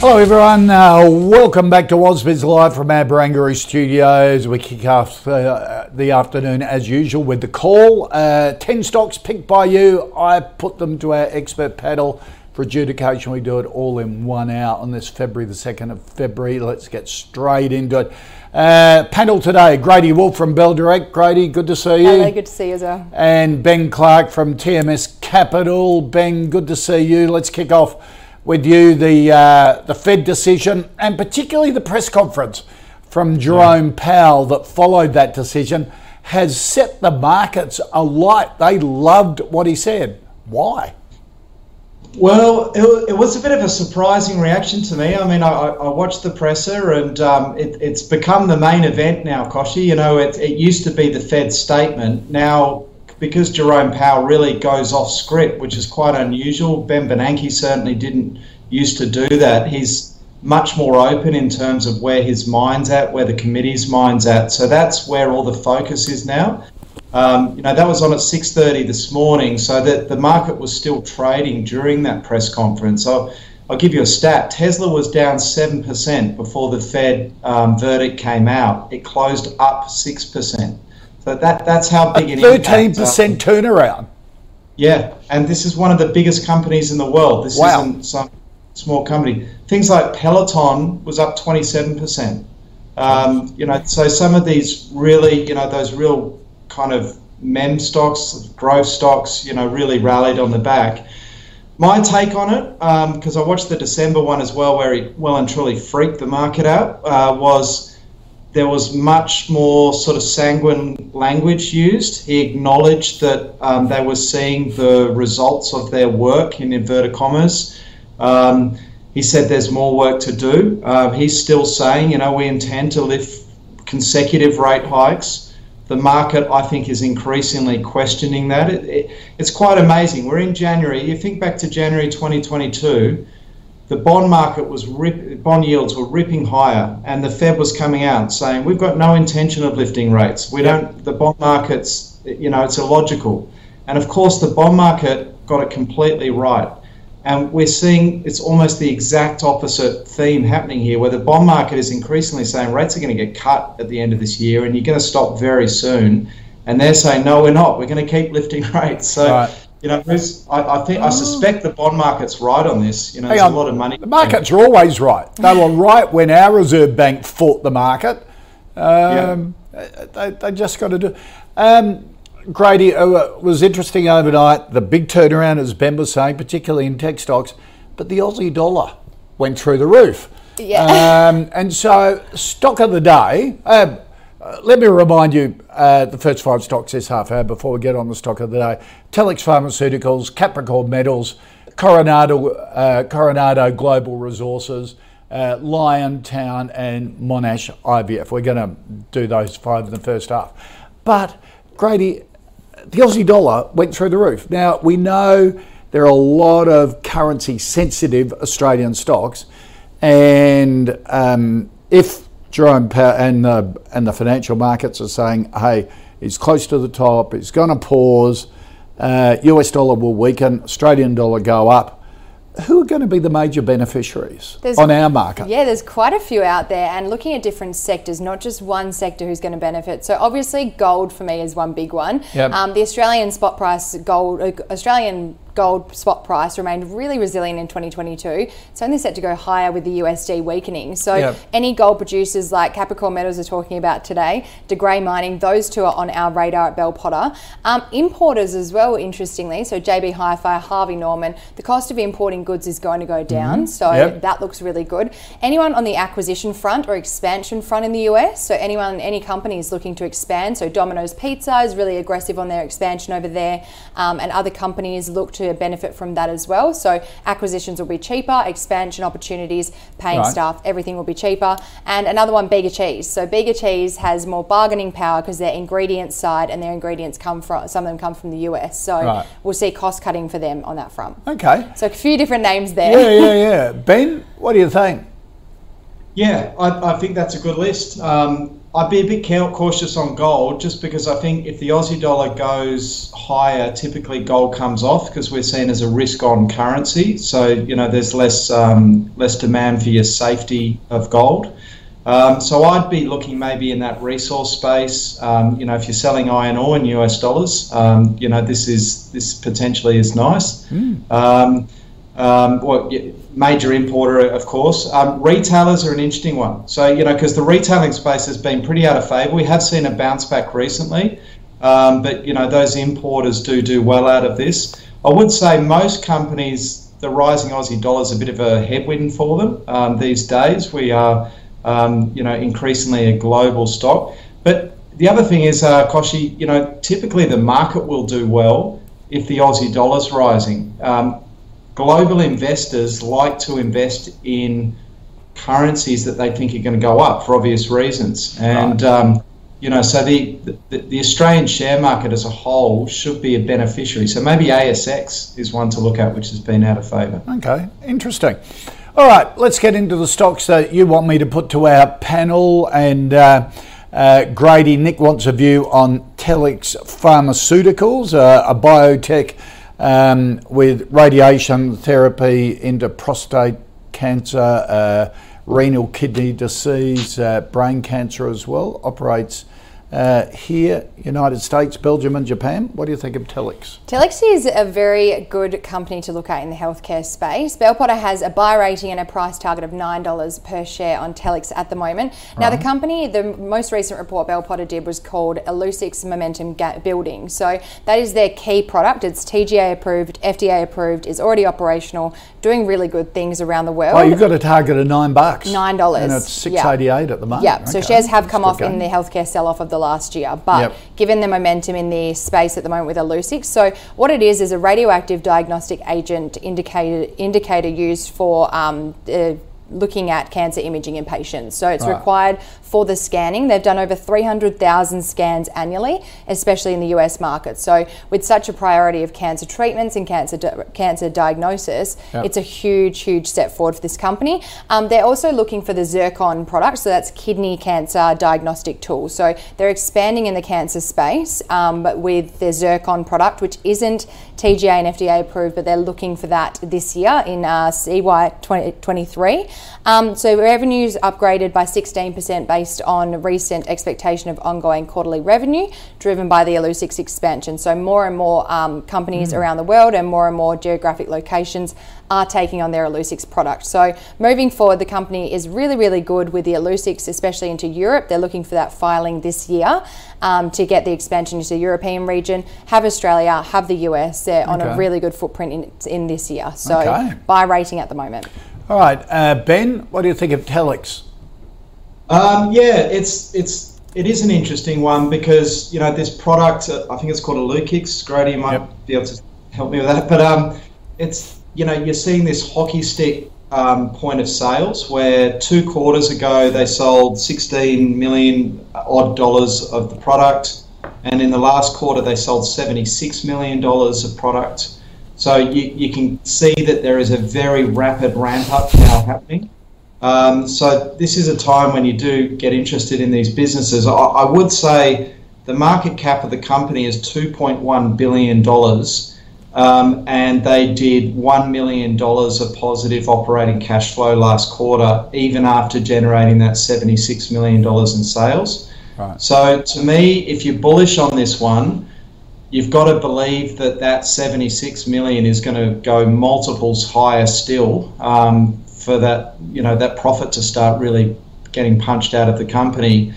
Hello, everyone. Uh, welcome back to Ausbiz Live from our Barangaroo studios. We kick off uh, the afternoon as usual with the call. Uh, 10 stocks picked by you. I put them to our expert panel for adjudication. We do it all in one hour on this February, the 2nd of February. Let's get straight into it. Uh, panel today Grady Wulff from Bell Direct. Grady, good to see you. Hello, good to see you as well. And Ben Clark from TMS Capital. Ben, good to see you. Let's kick off with you the uh, the Fed decision and particularly the press conference from Jerome Powell that followed that decision has set the markets alight. They loved what he said. Why? Well, it, it was a bit of a surprising reaction to me. I mean, I, I watched the presser, and um, it, it's become the main event now, Koshi. You know, it, it used to be the Fed statement. Now because Jerome Powell really goes off script, which is quite unusual. Ben Bernanke certainly didn't used to do that. He's much more open in terms of where his mind's at, where the committee's mind's at. So that's where all the focus is now. Um, you know, that was on at 6.30 this morning, so that the market was still trading during that press conference. So I'll give you a stat. Tesla was down 7% before the Fed um, verdict came out. It closed up 6%. So that that's how big it is. Thirteen percent turnaround. Yeah, and this is one of the biggest companies in the world. This wow. isn't some small company. Things like Peloton was up twenty seven percent. Um, you know, so some of these really, you know, those real kind of meme stocks, growth stocks, you know, really rallied on the back. My take on it, because um, I watched the December one as well, where he well and truly freaked the market out, uh, was there was much more sort of sanguine language used. He acknowledged that um, they were seeing the results of their work in inverted commas. Um, he said there's more work to do. Uh, he's still saying, you know, we intend to lift consecutive rate hikes. The market, I think, is increasingly questioning that. It, it, it's quite amazing. We're in January. You think back to January 2022 the bond market was rip, bond yields were ripping higher, and the Fed was coming out saying we've got no intention of lifting rates. We don't. The bond markets, you know, it's illogical. And of course, the bond market got it completely right. And we're seeing it's almost the exact opposite theme happening here, where the bond market is increasingly saying rates are going to get cut at the end of this year, and you're going to stop very soon. And they're saying no, we're not. We're going to keep lifting rates. So. Right you know, Bruce, I, I, think I suspect the bond market's right on this. You know, there's a lot of money. The markets are always right. They were right when our Reserve Bank fought the market. Um, yeah. they, they just got to do. Um, Grady, uh, it was interesting overnight. The big turnaround, as Ben was saying, particularly in tech stocks, but the Aussie dollar went through the roof. Yeah. Um, and so, stock of the day. Uh, let me remind you uh, the first five stocks this half hour before we get on the stock of the day. Telix Pharmaceuticals, Capricorn Metals, Coronado, uh, Coronado Global Resources, uh, Liontown, and Monash IVF. We're going to do those five in the first half. But, Grady, the Aussie dollar went through the roof. Now, we know there are a lot of currency sensitive Australian stocks, and um, if Jerome Powell and the, and the financial markets are saying, hey, it's close to the top, it's going to pause, uh, US dollar will weaken, Australian dollar go up. Who are going to be the major beneficiaries there's, on our market? Yeah, there's quite a few out there, and looking at different sectors, not just one sector who's going to benefit. So obviously, gold for me is one big one. Yep. Um, the Australian spot price gold, uh, Australian gold spot price remained really resilient in 2022. It's only set to go higher with the USD weakening. So yep. any gold producers like Capricorn Metals are talking about today, De Grey Mining, those two are on our radar at Bell Potter. Um, importers as well, interestingly. So JB Hi-Fi, Harvey Norman, the cost of importing goods is going to go down. Mm-hmm. So yep. that looks really good. Anyone on the acquisition front or expansion front in the US? So anyone, any companies looking to expand. So Domino's Pizza is really aggressive on their expansion over there, um, and other companies look to benefit from that as well. So acquisitions will be cheaper, expansion opportunities, paying right. staff, everything will be cheaper. And another one, Bega Cheese. So Bega Cheese has more bargaining power because their ingredients side and their ingredients come from some of them come from the US. So right. we'll see cost cutting for them on that front. Okay. So a few different names there. Yeah, yeah, yeah. Ben, what do you think? Yeah, I, I think that's a good list. Um, I'd be a bit cautious on gold just because I think if the Aussie dollar goes higher, typically gold comes off because we're seen as a risk on currency. So, you know, there's less, um, less demand for your safety of gold. Um, so I'd be looking maybe in that resource space. Um, you know, if you're selling iron ore in US dollars, um, you know, this is this potentially is nice. Mm. Um, well, major importer, of course. Um, retailers are an interesting one. So, you know, because the retailing space has been pretty out of favour. We have seen a bounce back recently, um, but, you know, those importers do do well out of this. I would say most companies, the rising Aussie dollar is a bit of a headwind for them um, these days. We are, um, you know, increasingly a global stock. But the other thing is, uh, Koshi, you know, typically the market will do well if the Aussie dollar's rising. Um, global investors like to invest in currencies that they think are going to go up for obvious reasons. And, right. um, you know, so the, the, the, Australian share market as a whole should be a beneficiary. So maybe ASX is one to look at, which has been out of favour. Okay, interesting. All right, let's get into the stocks that you want me to put to our panel. And uh, uh, Grady, Nick wants a view on Telix Pharmaceuticals, uh, a biotech um, with radiation therapy into prostate cancer, uh, renal kidney disease, uh, brain cancer as well. Operates uh, here, United States, Belgium, and Japan. What do you think of Telix? Telix is a very good company to look at in the healthcare space. Bell Potter has a buy rating and a price target of $9 per share on Telix at the moment. Now, the company, the most recent report Bell Potter did was called Illuccix Momentum Building. So, that is their key product. It's TGA approved, FDA approved, is already operational, doing really good things around the world. Oh, you've got a target of nine bucks. Nine dollars. And it's six eighty eight at the moment. Yeah. Okay. So shares have come off in the healthcare sell off of the last year, but yep. given the momentum in the space at the moment with Illuccix, so what it is is a radioactive diagnostic agent indicator indicator used for um, uh, looking at cancer imaging in patients. So it's right. required for the scanning. They've done over 300,000 scans annually, especially in the US market. So with such a priority of cancer treatments and cancer di- cancer diagnosis, yep. it's a huge, huge step forward for this company. Um, they're also looking for the Zircon product, so that's kidney cancer diagnostic tool. So they're expanding in the cancer space, um, but with their Zircon product, which isn't TGA and FDA approved, but they're looking for that this year in uh, CY 2023. Um, so revenues upgraded by 16% based on recent expectation of ongoing quarterly revenue driven by the Illuccix expansion. So more and more um, companies mm. around the world and more and more geographic locations are taking on their Illuccix product. So moving forward, the company is really, really good with the Illuccix, especially into Europe. They're looking for that filing this year um, to get the expansion into the European region, have Australia, have the US. They're okay. on a really good footprint in, in this year. So okay. buy rating at the moment. All right, uh, Ben, what do you think of Telix? Um, yeah, it's it's it is an interesting one because you know this product. Uh, I think it's called Illuccix. Grady might yep. be able to help me with that, but um, it's you know you're seeing this hockey stick um, point of sales where two quarters ago they sold 16 million odd dollars of the product, and in the last quarter they sold 76 million dollars of product. So you, you can see that there is a very rapid ramp up now happening. Um, so this is a time when you do get interested in these businesses. I, I would say the market cap of the company is $2.1 billion. Um, and they did $1 million of positive operating cash flow last quarter, even after generating that $76 million in sales. Right. So, to me, if you're bullish on this one, you've got to believe that that 76 million is going to go multiples higher still um, for that you know that profit to start really getting punched out of the company.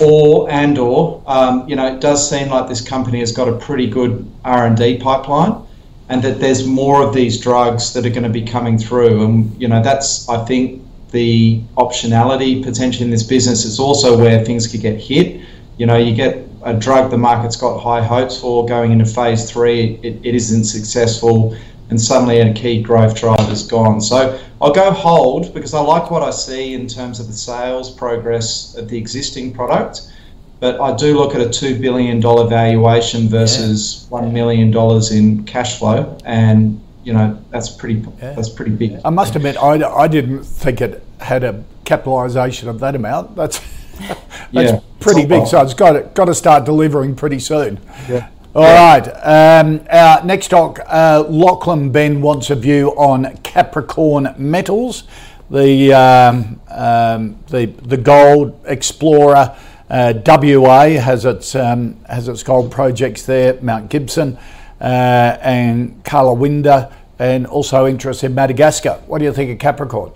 Or and or um, you know it does seem like this company has got a pretty good R&D pipeline and that there's more of these drugs that are going to be coming through. And you know that's I think the optionality potentially in this business is also where things could get hit. You know you get a drug the market's got high hopes for going into phase three it, it isn't successful and suddenly a key growth driver is gone so I'll go hold because I like what I see in terms of the sales progress of the existing product. But I do look at a two billion dollar valuation versus yeah. one million dollars in cash flow, and you know that's pretty yeah. that's pretty big. I must admit, I, I didn't think it had a capitalisation of that amount. That's that's yeah, pretty oh. big. So it's got to, got to start delivering pretty soon. Yeah. All right. Um, our next talk, uh, Lachlan Ben wants a view on Capricorn Metals, the um, um, the the gold explorer. Uh, WA has its um, has its gold projects there, Mount Gibson uh, and Karlawinda, and also interest in Madagascar. What do you think of Capricorn?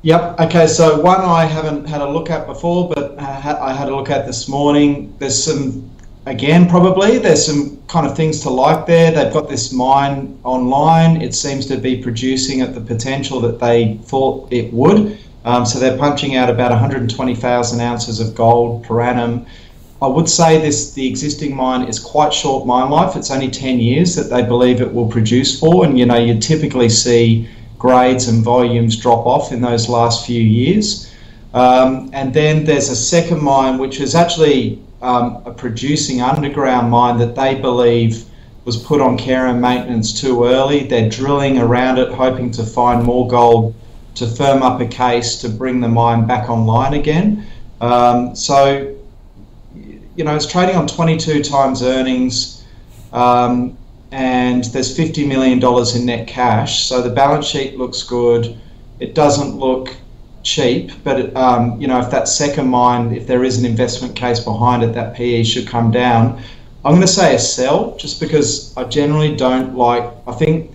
Yep. Okay. So one I haven't had a look at before, but I had a look at this morning. There's some again, probably. There's some kind of things to like there. They've got this mine online. It seems to be producing at the potential that they thought it would. Um, so they're punching out about 120,000 ounces of gold per annum. I would say this: the existing mine is quite short mine life. It's only 10 years that they believe it will produce for, and you know you typically see grades and volumes drop off in those last few years. Um, and then there's a second mine which is actually um, a producing underground mine that they believe was put on care and maintenance too early. They're drilling around it, hoping to find more gold to firm up a case to bring the mine back online again. Um, so, you know, it's trading on 22 times earnings, um, and there's $50 million in net cash. So the balance sheet looks good. It doesn't look cheap, but um, you know if that second mine, if there is an investment case behind it, that PE should come down. I'm going to say a sell, just because I generally don't like. I think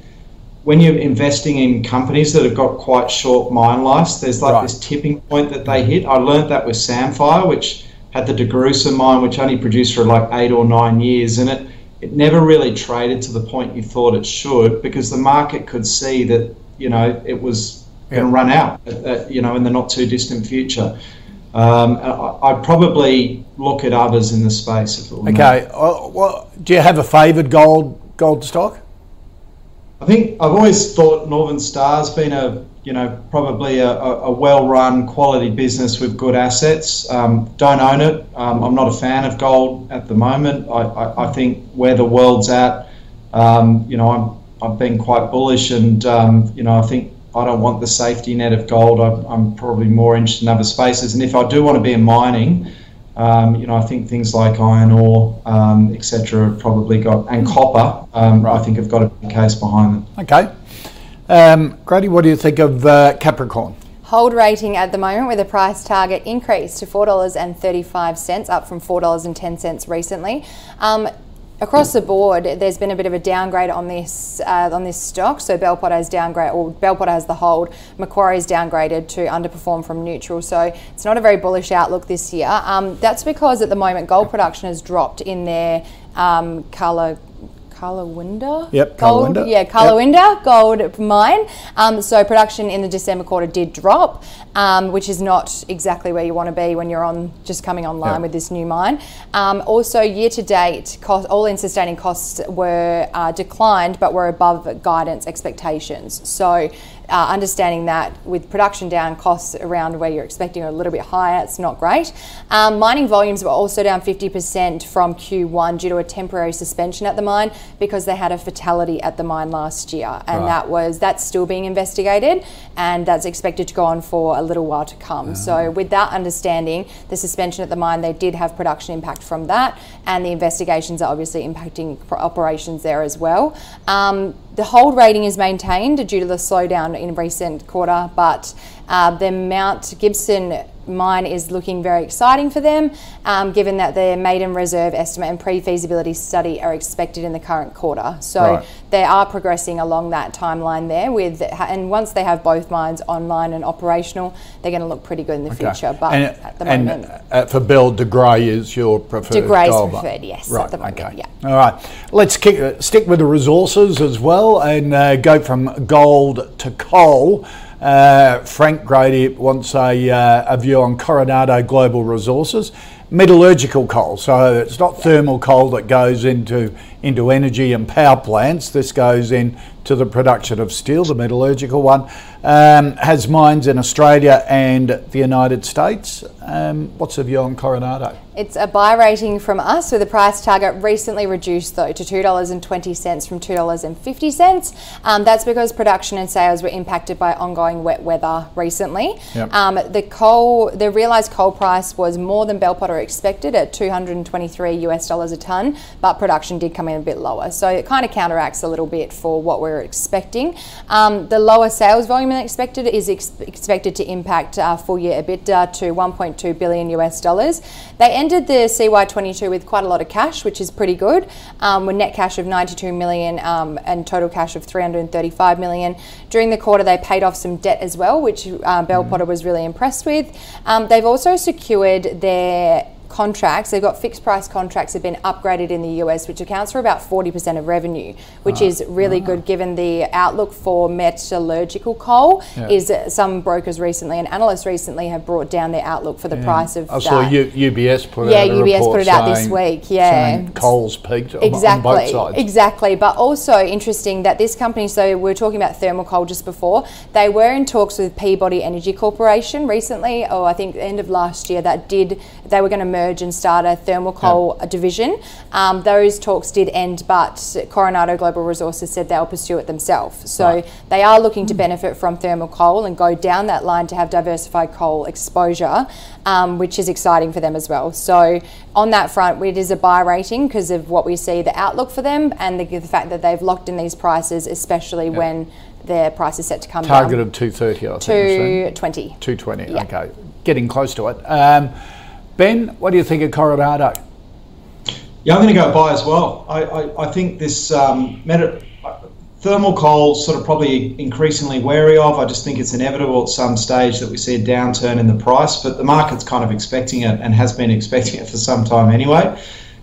when you're investing in companies that have got quite short mine lives, there's like right. this tipping point that they hit. I learned that with Sandfire, which had the DeGrussa mine, which only produced for like eight or nine years, and it it never really traded to the point you thought it should because the market could see that you know it was going to run out, uh, uh, you know, in the not too distant future. Um, I, would probably look at others in the space. okay. Uh, well, do you have a favoured gold gold stock? I think I've always thought Northern Star's been a you know probably a, a well-run quality business with good assets. Um, don't own it. Um, I'm not a fan of gold at the moment. I, I, I think where the world's at, um, you know, I'm I've been quite bullish, and um, you know I think I don't want the safety net of gold. I'm, I'm, probably more interested in other spaces. And if I do want to be in mining, um, you know, I think things like iron ore, um, etc., have probably got and copper. Um, right. I think have got a big case behind them. Okay, um, Grady, what do you think of uh, Capricorn? Hold rating at the moment with a price target increase to $4.35, up from $4.10 recently. Across the board, there's been a bit of a downgrade on this uh, on this stock. So Bell Potter has downgraded, or Bell Potter has the hold. Macquarie is downgraded to underperform from neutral. So it's not a very bullish outlook this year. Um, that's because at the moment gold production has dropped in their um, colour Karlawinda. Yep, gold. Yeah, Karlawinda yep. gold mine. Um, so production in the December quarter did drop, um, which is not exactly where you want to be when you're on just coming online yep. with this new mine. Um, also, year to date, cost, all-in sustaining costs were uh, declined, but were above guidance expectations. So uh, understanding that with production down, costs around where you're expecting are a little bit higher, it's not great. Um, mining volumes were also down 50% from Q1 due to a temporary suspension at the mine because they had a fatality at the mine last year, and right. that was that's still being investigated, and that's expected to go on for a little while to come. So with that understanding, the suspension at the mine, they did have production impact from that, and the investigations are obviously impacting operations there as well. Um, the hold rating is maintained due to the slowdown in recent quarter, but uh, the Mount Gibson mine is looking very exciting for them, um, given that their maiden reserve estimate and pre-feasibility study are expected in the current quarter. So right. they are progressing along that timeline there. With and once they have both mines online and operational, they're going to look pretty good in the okay. future. But and, at the moment, uh, for Bell, De Grey is your preferred. De Grey's preferred, yes. Right. At the moment, okay. Yeah. All right. Let's kick, uh, stick with the resources as well and uh, go from gold to coal. Uh, Frank Grady wants a, uh, a view on Coronado Global Resources. Metallurgical coal, so it's not thermal coal that goes into, into energy and power plants. This goes into the production of steel, the metallurgical one. Um, has mines in Australia and the United States. Um, what's the view on Coronado? It's a buy rating from us with a price target recently reduced though to $2.20 from $2.50. Um, that's because production and sales were impacted by ongoing wet weather recently. Yep. Um, the coal, the realised coal price was more than Bell Potter expected at 223 US dollars a tonne, but production did come in a bit lower. So it kind of counteracts a little bit for what we're expecting. Um, the lower sales volume expected is ex- expected to impact uh, full year EBITDA to 1.2 billion US dollars. They ended the CY22 with quite a lot of cash, which is pretty good. Um, with net cash of 92 million um, and total cash of 335 million. During the quarter, they paid off some debt as well, which uh, Bell mm. Potter was really impressed with. Um, they've also secured their contracts, they've got fixed price contracts have been upgraded in the US, which accounts for about 40% of revenue, which is really good given the outlook for metallurgical coal. Yeah. Is uh, some brokers recently and analysts recently have brought down their outlook for the yeah. price of I saw U- UBS put yeah, UBS put it out this week. Yeah, coal's peaked exactly, on both sides. Exactly, but also interesting that this company. So we are talking about thermal coal just before. They were in talks with Peabody Energy Corporation recently, or I think end of last year. That did they were going to merge and start a thermal coal yep. division. Um, those talks did end, but Coronado Global Resources said they'll pursue it themselves. So right. they are looking to benefit from thermal coal and go down that line to have diversified coal exposure, um, which is exciting for them as well. So on that front, it is a buy rating because of what we see the outlook for them and the, the fact that they've locked in these prices, especially yep. when their price is set to come Target down. Target of 230, I think. 220. 220, yeah. okay. Getting close to it. Um, Ben, what do you think of Coronado? Yeah, I'm going to go buy as well. I, I, I think this um, meta, thermal coal sort of probably increasingly wary of. I just think it's inevitable at some stage that we see a downturn in the price, but the market's kind of expecting it and has been expecting it for some time anyway.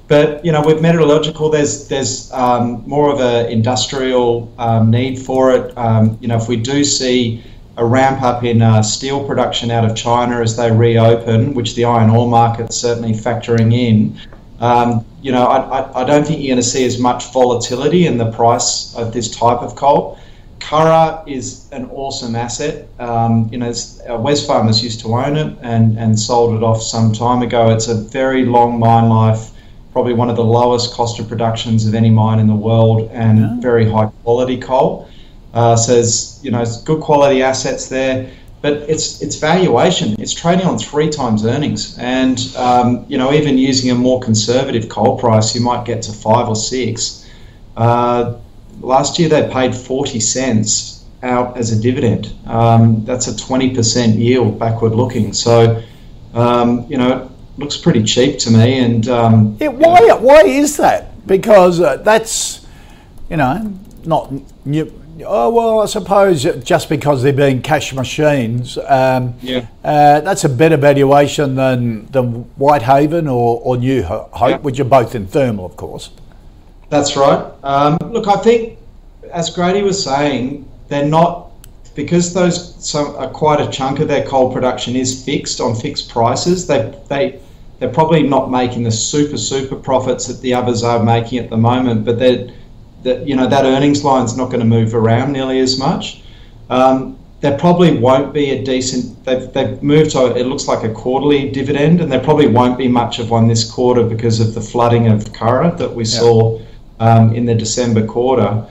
But you know, with metallurgical, there's there's um, more of an industrial um, need for it. Um, you know, if we do see a ramp up in uh, steel production out of China as they reopen, which the iron ore market's certainly factoring in. Um, you know, I, I, I, don't think you're going to see as much volatility in the price of this type of coal. Curragh is an awesome asset. Um, you know, uh, Wesfarmers used to own it and, and sold it off some time ago. It's a very long mine life, probably one of the lowest cost of productions of any mine in the world, and yeah. very high quality coal. Uh, so you know it's good quality assets there, but it's it's valuation. It's trading on three times earnings, and um, you know even using a more conservative coal price, you might get to five or six. Uh, last year they paid forty cents out as a dividend. Um, that's a twenty percent yield backward looking. So um, you know it looks pretty cheap to me. And um, yeah, why why is that? Because uh, that's you know not new Oh well, I suppose just because they're being cash machines, um, yeah, uh, that's a better valuation than than Whitehaven or, or New Hope, yeah. which are both in thermal, of course. That's right. Um, look, I think as Grady was saying, they're not because those some uh, quite a chunk of their coal production is fixed on fixed prices. They they they're probably not making the super super profits that the others are making at the moment, but they're that you know that earnings line is not going to move around nearly as much. Um, there probably won't be a decent. They've, they've moved to it looks like a quarterly dividend, and there probably won't be much of one this quarter because of the flooding of Curragh that we yeah. saw um, in the December quarter.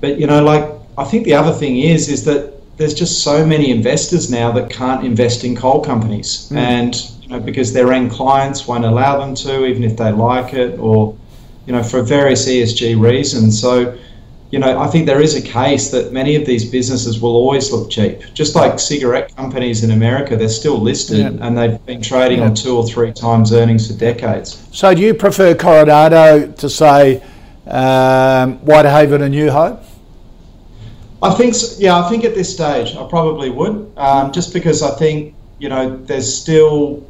But you know, like I think the other thing is is that there's just so many investors now that can't invest in coal companies, mm. and you know because their end clients won't allow them to, even if they like it, or you know, for various ESG reasons. So, you know, I think there is a case that many of these businesses will always look cheap. Just like cigarette companies in America, they're still listed yeah. and they've been trading yeah. on two or three times earnings for decades. So, do you prefer Coronado to say um, Whitehaven and New Hope? I think, so, yeah, I think at this stage I probably would, um, just because I think you know there's still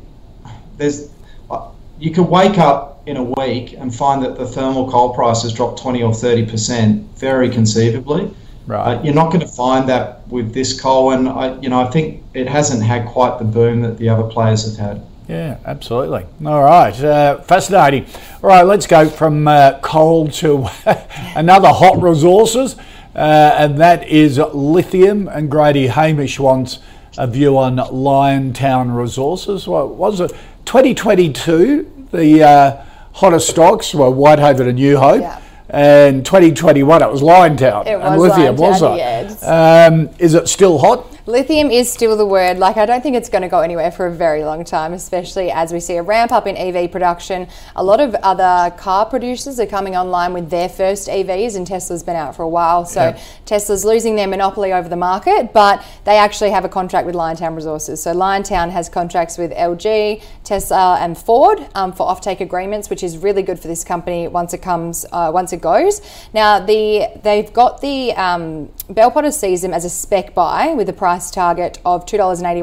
there's uh, you could wake up in a week and find that the thermal coal price has dropped 20 or 30 percent, very conceivably. Right. Uh, you're not going to find that with this coal, and I, you know, I think it hasn't had quite the boom that the other players have had. Yeah, absolutely. All right, uh, fascinating. All right, let's go from uh, coal to another hot resources, uh, and that is lithium. And Grady Hamish wants a view on Liontown Resources. What was it? 2022, the uh, hottest stocks were Whitehaven and New Hope. Yeah. And 2021, it was Liontown it was and lithium, was it? Um, is it still hot? Lithium is still the word. Like, I don't think it's going to go anywhere for a very long time, especially as we see a ramp up in EV production. A lot of other car producers are coming online with their first EVs, and Tesla's been out for a while. So, yeah. Tesla's losing their monopoly over the market, but they actually have a contract with Liontown Resources. So, Liontown has contracts with LG, Tesla, and Ford um, for offtake agreements, which is really good for this company once it comes, uh, once it goes. Now, the they've got the um, Bell Potter sees them as a spec buy with a price price target of $2.81,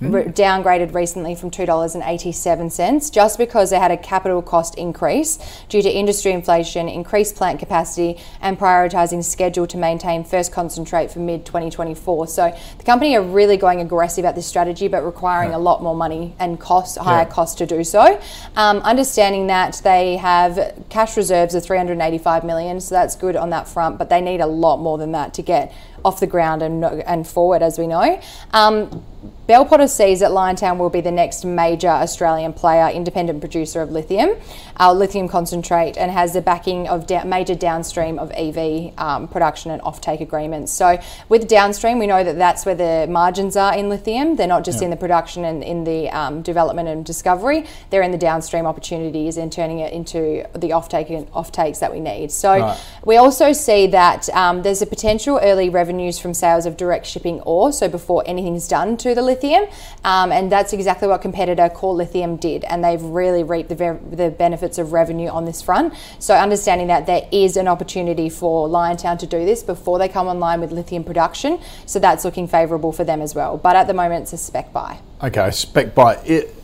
mm. re- downgraded recently from $2.87, just because they had a capital cost increase due to industry inflation, increased plant capacity, and prioritising schedule to maintain first concentrate for mid 2024. So the company are really going aggressive at this strategy, but requiring yeah. a lot more money and cost, higher yeah. cost to do so. Um, understanding that they have cash reserves of 385 million, so that's good on that front, but they need a lot more than that to get off the ground and, and forward, as we know. Um, Bell Potter sees that Liontown will be the next major Australian player, independent producer of lithium, uh, lithium concentrate, and has the backing of da- major downstream of EV um, production and offtake agreements. So, with downstream, we know that that's where the margins are in lithium. They're not just yeah. in the production and in the um, development and discovery. They're in the downstream opportunities and turning it into the offtake and offtakes that we need. So, right. we also see that um, there's a potential early revenues from sales of direct shipping ore. So, before anything's done to the lithium, um, and that's exactly what competitor Core Lithium did, and they've really reaped the, the benefits of revenue on this front. So understanding that there is an opportunity for Liontown to do this before they come online with lithium production, so that's looking favourable for them as well. But at the moment, it's a spec buy. Okay, spec buy. It,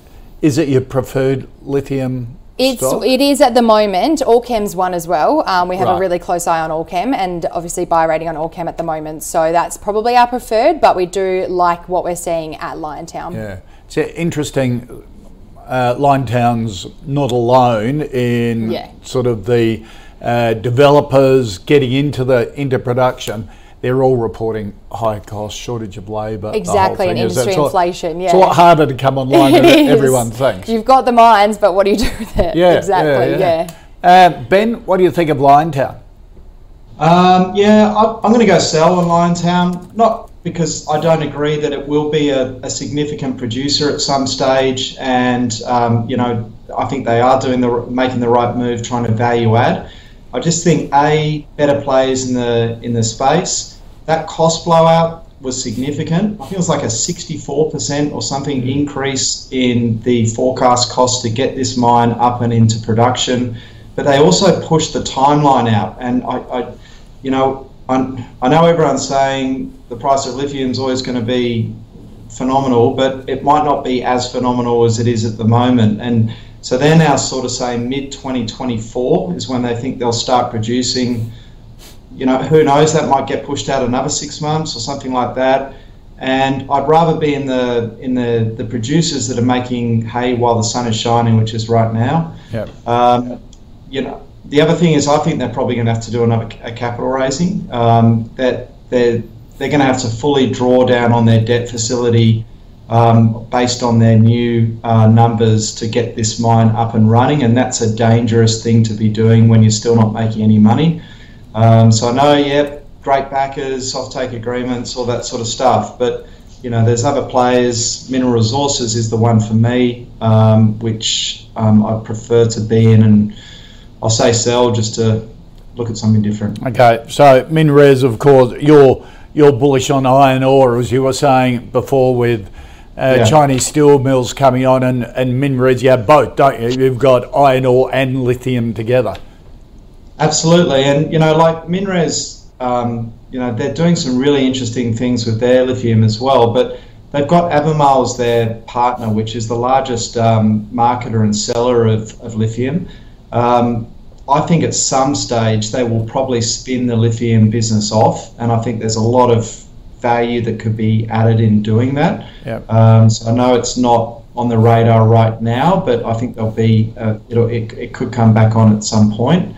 is it your preferred lithium it's stock? it is at the moment. Allkem's one as well. Um, we have right. a really close eye on Allkem, and obviously buy rating on Allkem at the moment. So that's probably our preferred, but we do like what we're seeing at Liontown. Yeah, it's interesting. Uh, Liontown's not alone in yeah. sort of the uh, developers getting into the into production they're all reporting high cost, shortage of labour. Exactly, and industry inflation. yeah, it's a lot harder to come online than everyone thinks. You've got the mines, but what do you do with it? Yeah, exactly. Yeah. yeah. Uh, ben, what do you think of Liontown? Um, yeah, I, am going to go sell on Liontown. Not because I don't agree that it will be a, a significant producer at some stage, and um, you know, I think they are doing the making the right move, trying to value add. I just think a better players in the in the space. That cost blowout was significant. I think it was like a 64% or something increase in the forecast cost to get this mine up and into production. But they also pushed the timeline out, and I, I you know, I, I know everyone's saying the price of lithium is always going to be phenomenal, but it might not be as phenomenal as it is at the moment. And so they're now sort of saying mid 2024 is when they think they'll start producing. You know, who knows? That might get pushed out another six months or something like that. And I'd rather be in the in the, the producers that are making hay while the sun is shining, which is right now. Yeah. Um, you know, the other thing is I think they're probably going to have to do another a capital raising. Um, that they're they're going to have to fully draw down on their debt facility um, based on their new uh, numbers to get this mine up and running, and that's a dangerous thing to be doing when you're still not making any money. Um, so I know, yeah, great backers, offtake agreements, all that sort of stuff, but you know, there's other players. Mineral Resources is the one for me, um, which um, I prefer to be in, and I'll say sell just to look at something different. Okay, so MinRes, of course, you're you're bullish on iron ore, as you were saying before, with uh, yeah. Chinese steel mills coming on, and and MinRes, you have both, don't you? You've got iron ore and lithium together. Absolutely, and you know, like MinRes, um, you know, they're doing some really interesting things with their lithium as well, but. They've got Albemarle as their partner, which is the largest um, marketer and seller of, of lithium. Um, I think at some stage they will probably spin the lithium business off, and I think there's a lot of value that could be added in doing that. Yep. Um, so I know it's not on the radar right now, but I think there'll be uh, it, it could come back on at some point.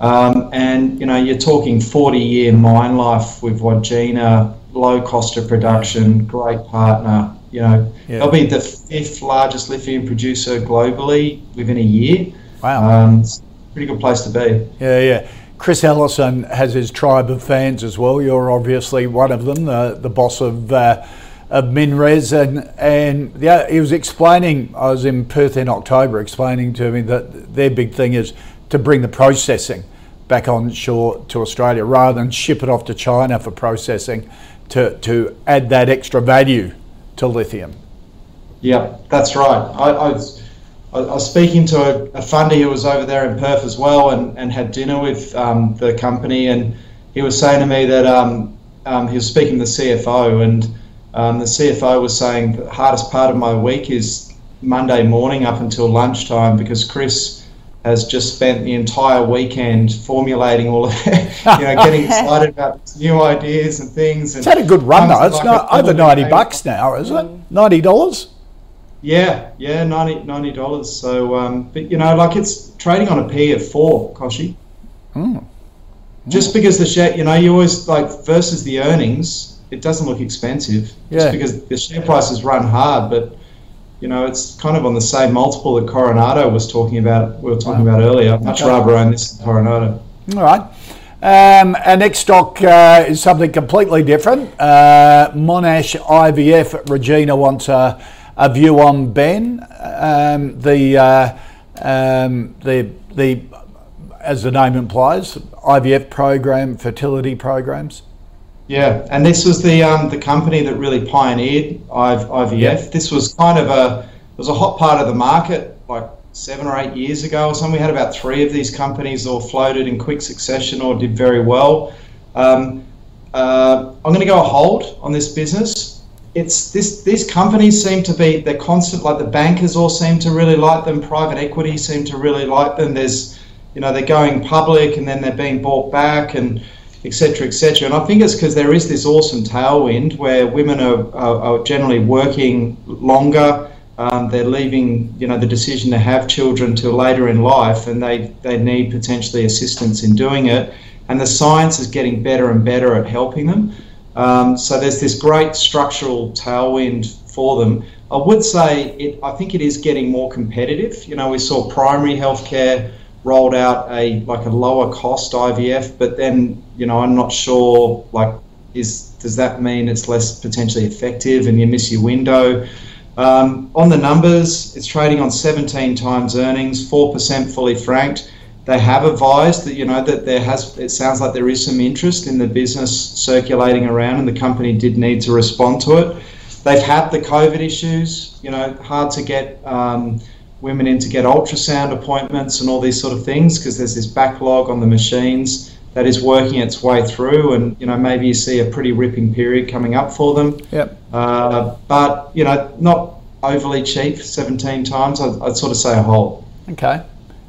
Um, and you know, you're talking 40 year mine life with Wodgina, low cost of production, great partner. You know, yeah. they'll be the fifth largest lithium producer globally within a year. Wow. Um, pretty good place to be. Yeah, yeah. Chris Ellison has his tribe of fans as well. You're obviously one of them, the, the boss of uh, of Minres, and and yeah, he was explaining. I was in Perth in October, explaining to me that their big thing is to bring the processing back on shore to Australia rather than ship it off to China for processing to to add that extra value to lithium. Yeah, that's right. I, I I, was speaking to a, a funder who was over there in Perth as well and, and had dinner with um, the company, and he was saying to me that um, um, he was speaking to the CFO, and um, the CFO was saying the hardest part of my week is Monday morning up until lunchtime because Chris has just spent the entire weekend formulating all of it, you know, getting excited about new ideas and things. And it's had a good run though. It's like not over ninety bucks now, is it? Ninety dollars. Yeah, yeah, 90 dollars. So, um, but you know, like it's trading on a P of four, Koshi. Mm. Just because the share, you know, you always like versus the earnings, it doesn't look expensive. Yeah. Just because the share prices run hard, but you know, it's kind of on the same multiple that Coronado was talking about. We were talking wow. about earlier. Much okay. rather own this than Coronado. All right. Um, our next stock uh, is something completely different. Uh, Monash IVF. Regina wants a a view on Ben, um, the, uh, um, the, the, as the name implies, IVF program, fertility programs? Yeah, and this was the um, the company that really pioneered IVF. This was kind of a it was a hot part of the market like seven or eight years ago or something. We had about three of these companies all floated in quick succession or did very well. Um, uh, I'm going to go a hold on this business it's this these companies seem to be they're constant like the bankers all seem to really like them private equity seem to really like them there's you know they're going public and then they're being bought back and etc etc and i think it's because there is this awesome tailwind where women are, are, are generally working longer um, they're leaving you know the decision to have children till later in life and they they need potentially assistance in doing it. And the science is getting better and better at helping them um, so there's this great structural tailwind for them. I would say it, I think it is getting more competitive. You know, we saw primary healthcare rolled out a like a lower cost IVF, but then you know I'm not sure like is does that mean it's less potentially effective and you miss your window? Um, on the numbers, it's trading on 17 times earnings, 4% fully franked they have advised that you know that there has it sounds like there is some interest in the business circulating around and the company did need to respond to it. They've had the covid issues you know hard to get um, women in to get ultrasound appointments and all these sort of things because there's this backlog on the machines that is working its way through and you know maybe you see a pretty ripping period coming up for them. Yep. Uh, but you know not overly cheap 17 times I'd, I'd sort of say a whole okay.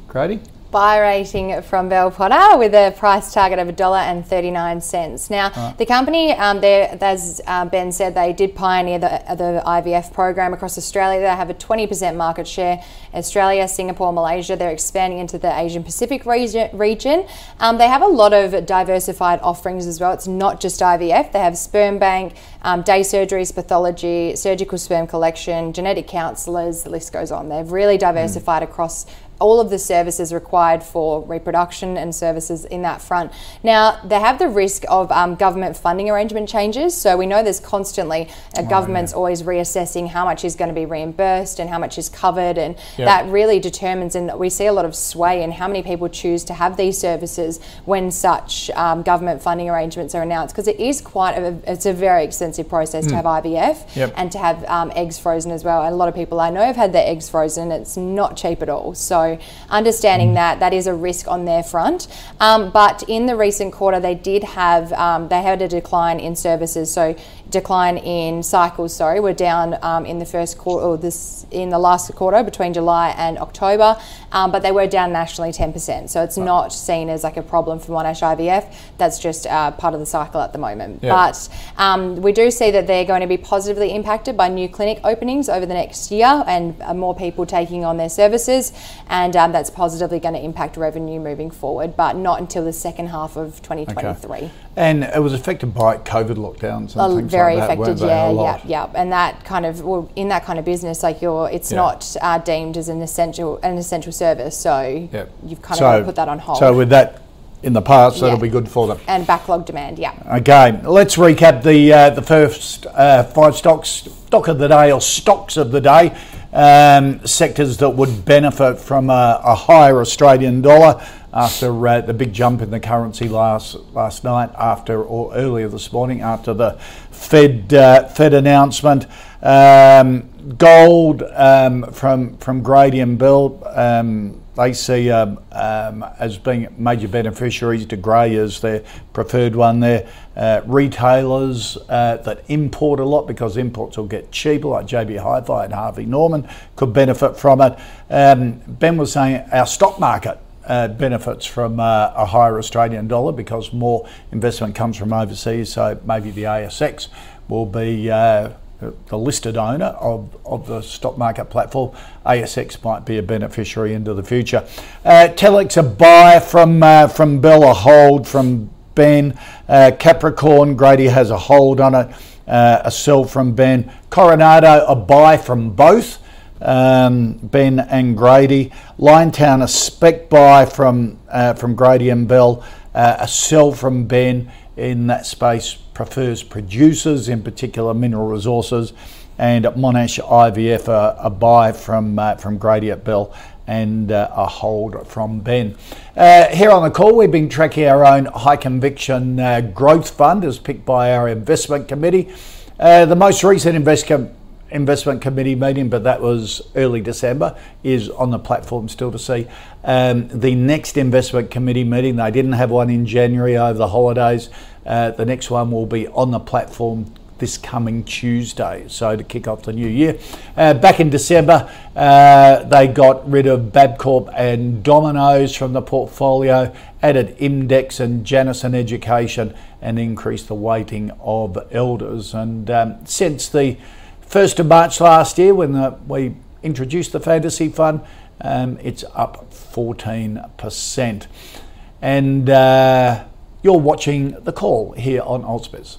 Grady buy rating from Bell Potter with a price target of $1.39. Now, right. the company, um, as uh, Ben said, they did pioneer the, the IVF program across Australia. They have a 20% market share. Australia, Singapore, Malaysia, they're expanding into the Asian Pacific region. Um, they have a lot of diversified offerings as well. It's not just IVF, they have sperm bank, um, day surgeries, pathology, surgical sperm collection, genetic counsellors, the list goes on. They've really diversified mm. across all of the services required for reproduction and services in that front. Now, they have the risk of um, government funding arrangement changes. So we know there's constantly, a oh, government's yeah. always reassessing how much is going to be reimbursed and how much is covered. And yep. that really determines, and we see a lot of sway in how many people choose to have these services when such um, government funding arrangements are announced. Because it is quite, a, it's a very extensive process mm. to hmm. have IVF yep. and to have um, eggs frozen as well. And a lot of people I know have had their eggs frozen. It's not cheap at all. So understanding mm. that that is a risk on their front. Um, but in the recent quarter, they did have um, they had a decline in services. So decline in cycles. Sorry, we're down um, in the first quarter or this in the last quarter between July and October, um, but they were down nationally 10%. So it's right. not seen as like a problem for Monash IVF. That's just uh, part of the cycle at the moment. Yeah. But um, we do see that they're going to be positively impacted by new clinic openings over the next year and uh, more people taking on their services, and um, that's positively going to impact revenue moving forward, but not until the second half of 2023. Okay. And it was affected by COVID lockdowns and things very like affected, yeah, yeah, yeah. And that kind of, well, in that kind of business, like you're, it's yeah. not uh, deemed as an essential, an essential service. So you've kind so, of put that on hold. So with that in the past, that'll be good for them. And backlog demand, yeah. Okay, let's recap the uh, the first uh, five stocks, stock of the day or stocks of the day. Um, sectors that would benefit from a, a higher Australian dollar after uh, the big jump in the currency last last night, after or earlier this morning, after the Fed uh, Fed announcement. Um, gold um, from from Grady and Bell. Um, they see um, um, as being major beneficiaries de Grey as their preferred one there. Uh, retailers uh, that import a lot because imports will get cheaper, like JB Hi-Fi and Harvey Norman, could benefit from it. Um, ben was saying our stock market uh, benefits from uh, a higher Australian dollar because more investment comes from overseas. So maybe the ASX will be uh, the listed owner of, of the stock market platform. ASX might be a beneficiary into the future. Uh, Telix a buy from uh, from Bell, a hold from Ben. Uh, Capricorn Grady has a hold on it. a sell from Ben. Coronado a buy from both um, Ben and Grady. Liontown a spec buy from uh, from Grady and Bell, uh, a sell from Ben in that space prefers producers, in particular mineral resources, and Monash IVF a, a buy from uh, from Grady at Bell and uh, a hold from Ben. Uh, here on the call, we've been tracking our own high conviction uh, growth fund as picked by our investment committee. The most recent investment investment committee meeting, but that was early December, is on the platform still to see. Um, the next investment committee meeting, they didn't have one in January over the holidays. Uh, the next one will be on the platform this coming Tuesday, so to kick off the new year. Uh, back in December, uh, they got rid of Bapcor and Domino's from the portfolio, added Imdex and Janison Education, and increased the weighting of Elders. And um, since the 1st of March last year, when the, we introduced the Fantasy Fund, um, it's up 14%. And uh, you're watching The Call here on Ausbiz.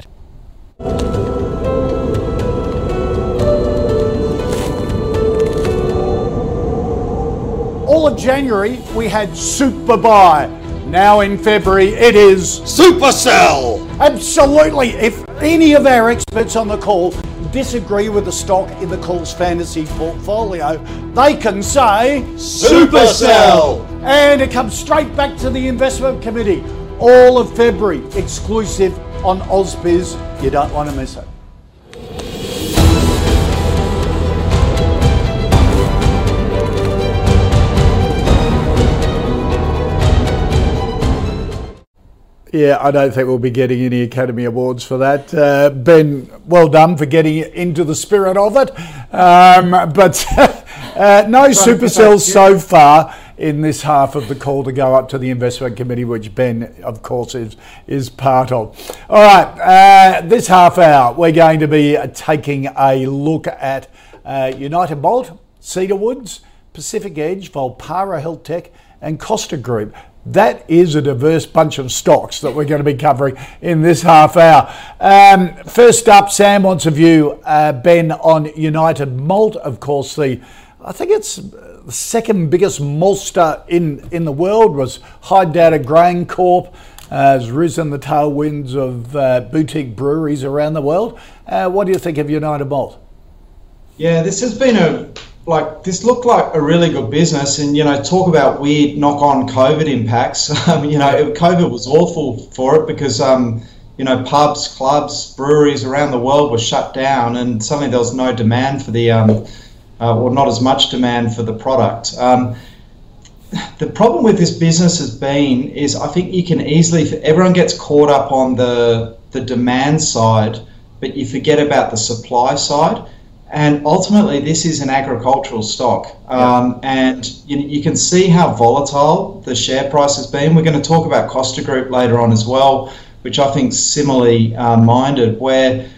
All of January we had Super Buy. Now in February it is Super Sell. Absolutely. If any of our experts on the call disagree with the stock in the Calls Fantasy portfolio, they can say Super Sell. And it comes straight back to the investment committee. All of February exclusive on Ausbiz. You don't want to miss it. Yeah, I don't think we'll be getting any Academy Awards for that. Uh, ben, well done for getting into the spirit of it. Um, but Uh, no Super Sells so far in this half of the call to go up to the investment committee, which Ben, of course, is is part of. All right, uh, this half hour we're going to be taking a look at uh, United Malt, Cedar Woods, Pacific Edge, Volpara Health Tech, and Costa Group. That is a diverse bunch of stocks that we're going to be covering in this half hour. Um, first up, Sam wants a view, uh, Ben, on United Malt. Of course, the I think it's the second biggest maltster in, in the world was High Data GrainCorp. Uh, has risen the tailwinds of uh, boutique breweries around the world. Uh, what do you think of United Malt? Yeah, this has been a like this looked like a really good business, and you know, talk about weird knock-on COVID impacts. Um, you know, COVID was awful for it because um, you know pubs, clubs, breweries around the world were shut down, and suddenly there was no demand for the um, uh, or not as much demand for the product. Um, the problem with this business has been is I think you can easily everyone gets caught up on the the demand side, but you forget about the supply side and ultimately, this is an agricultural stock. Um, and you, you, can see how volatile the share price has been. We're going to talk about Costa Group later on as well, which I think similarly uh, minded, where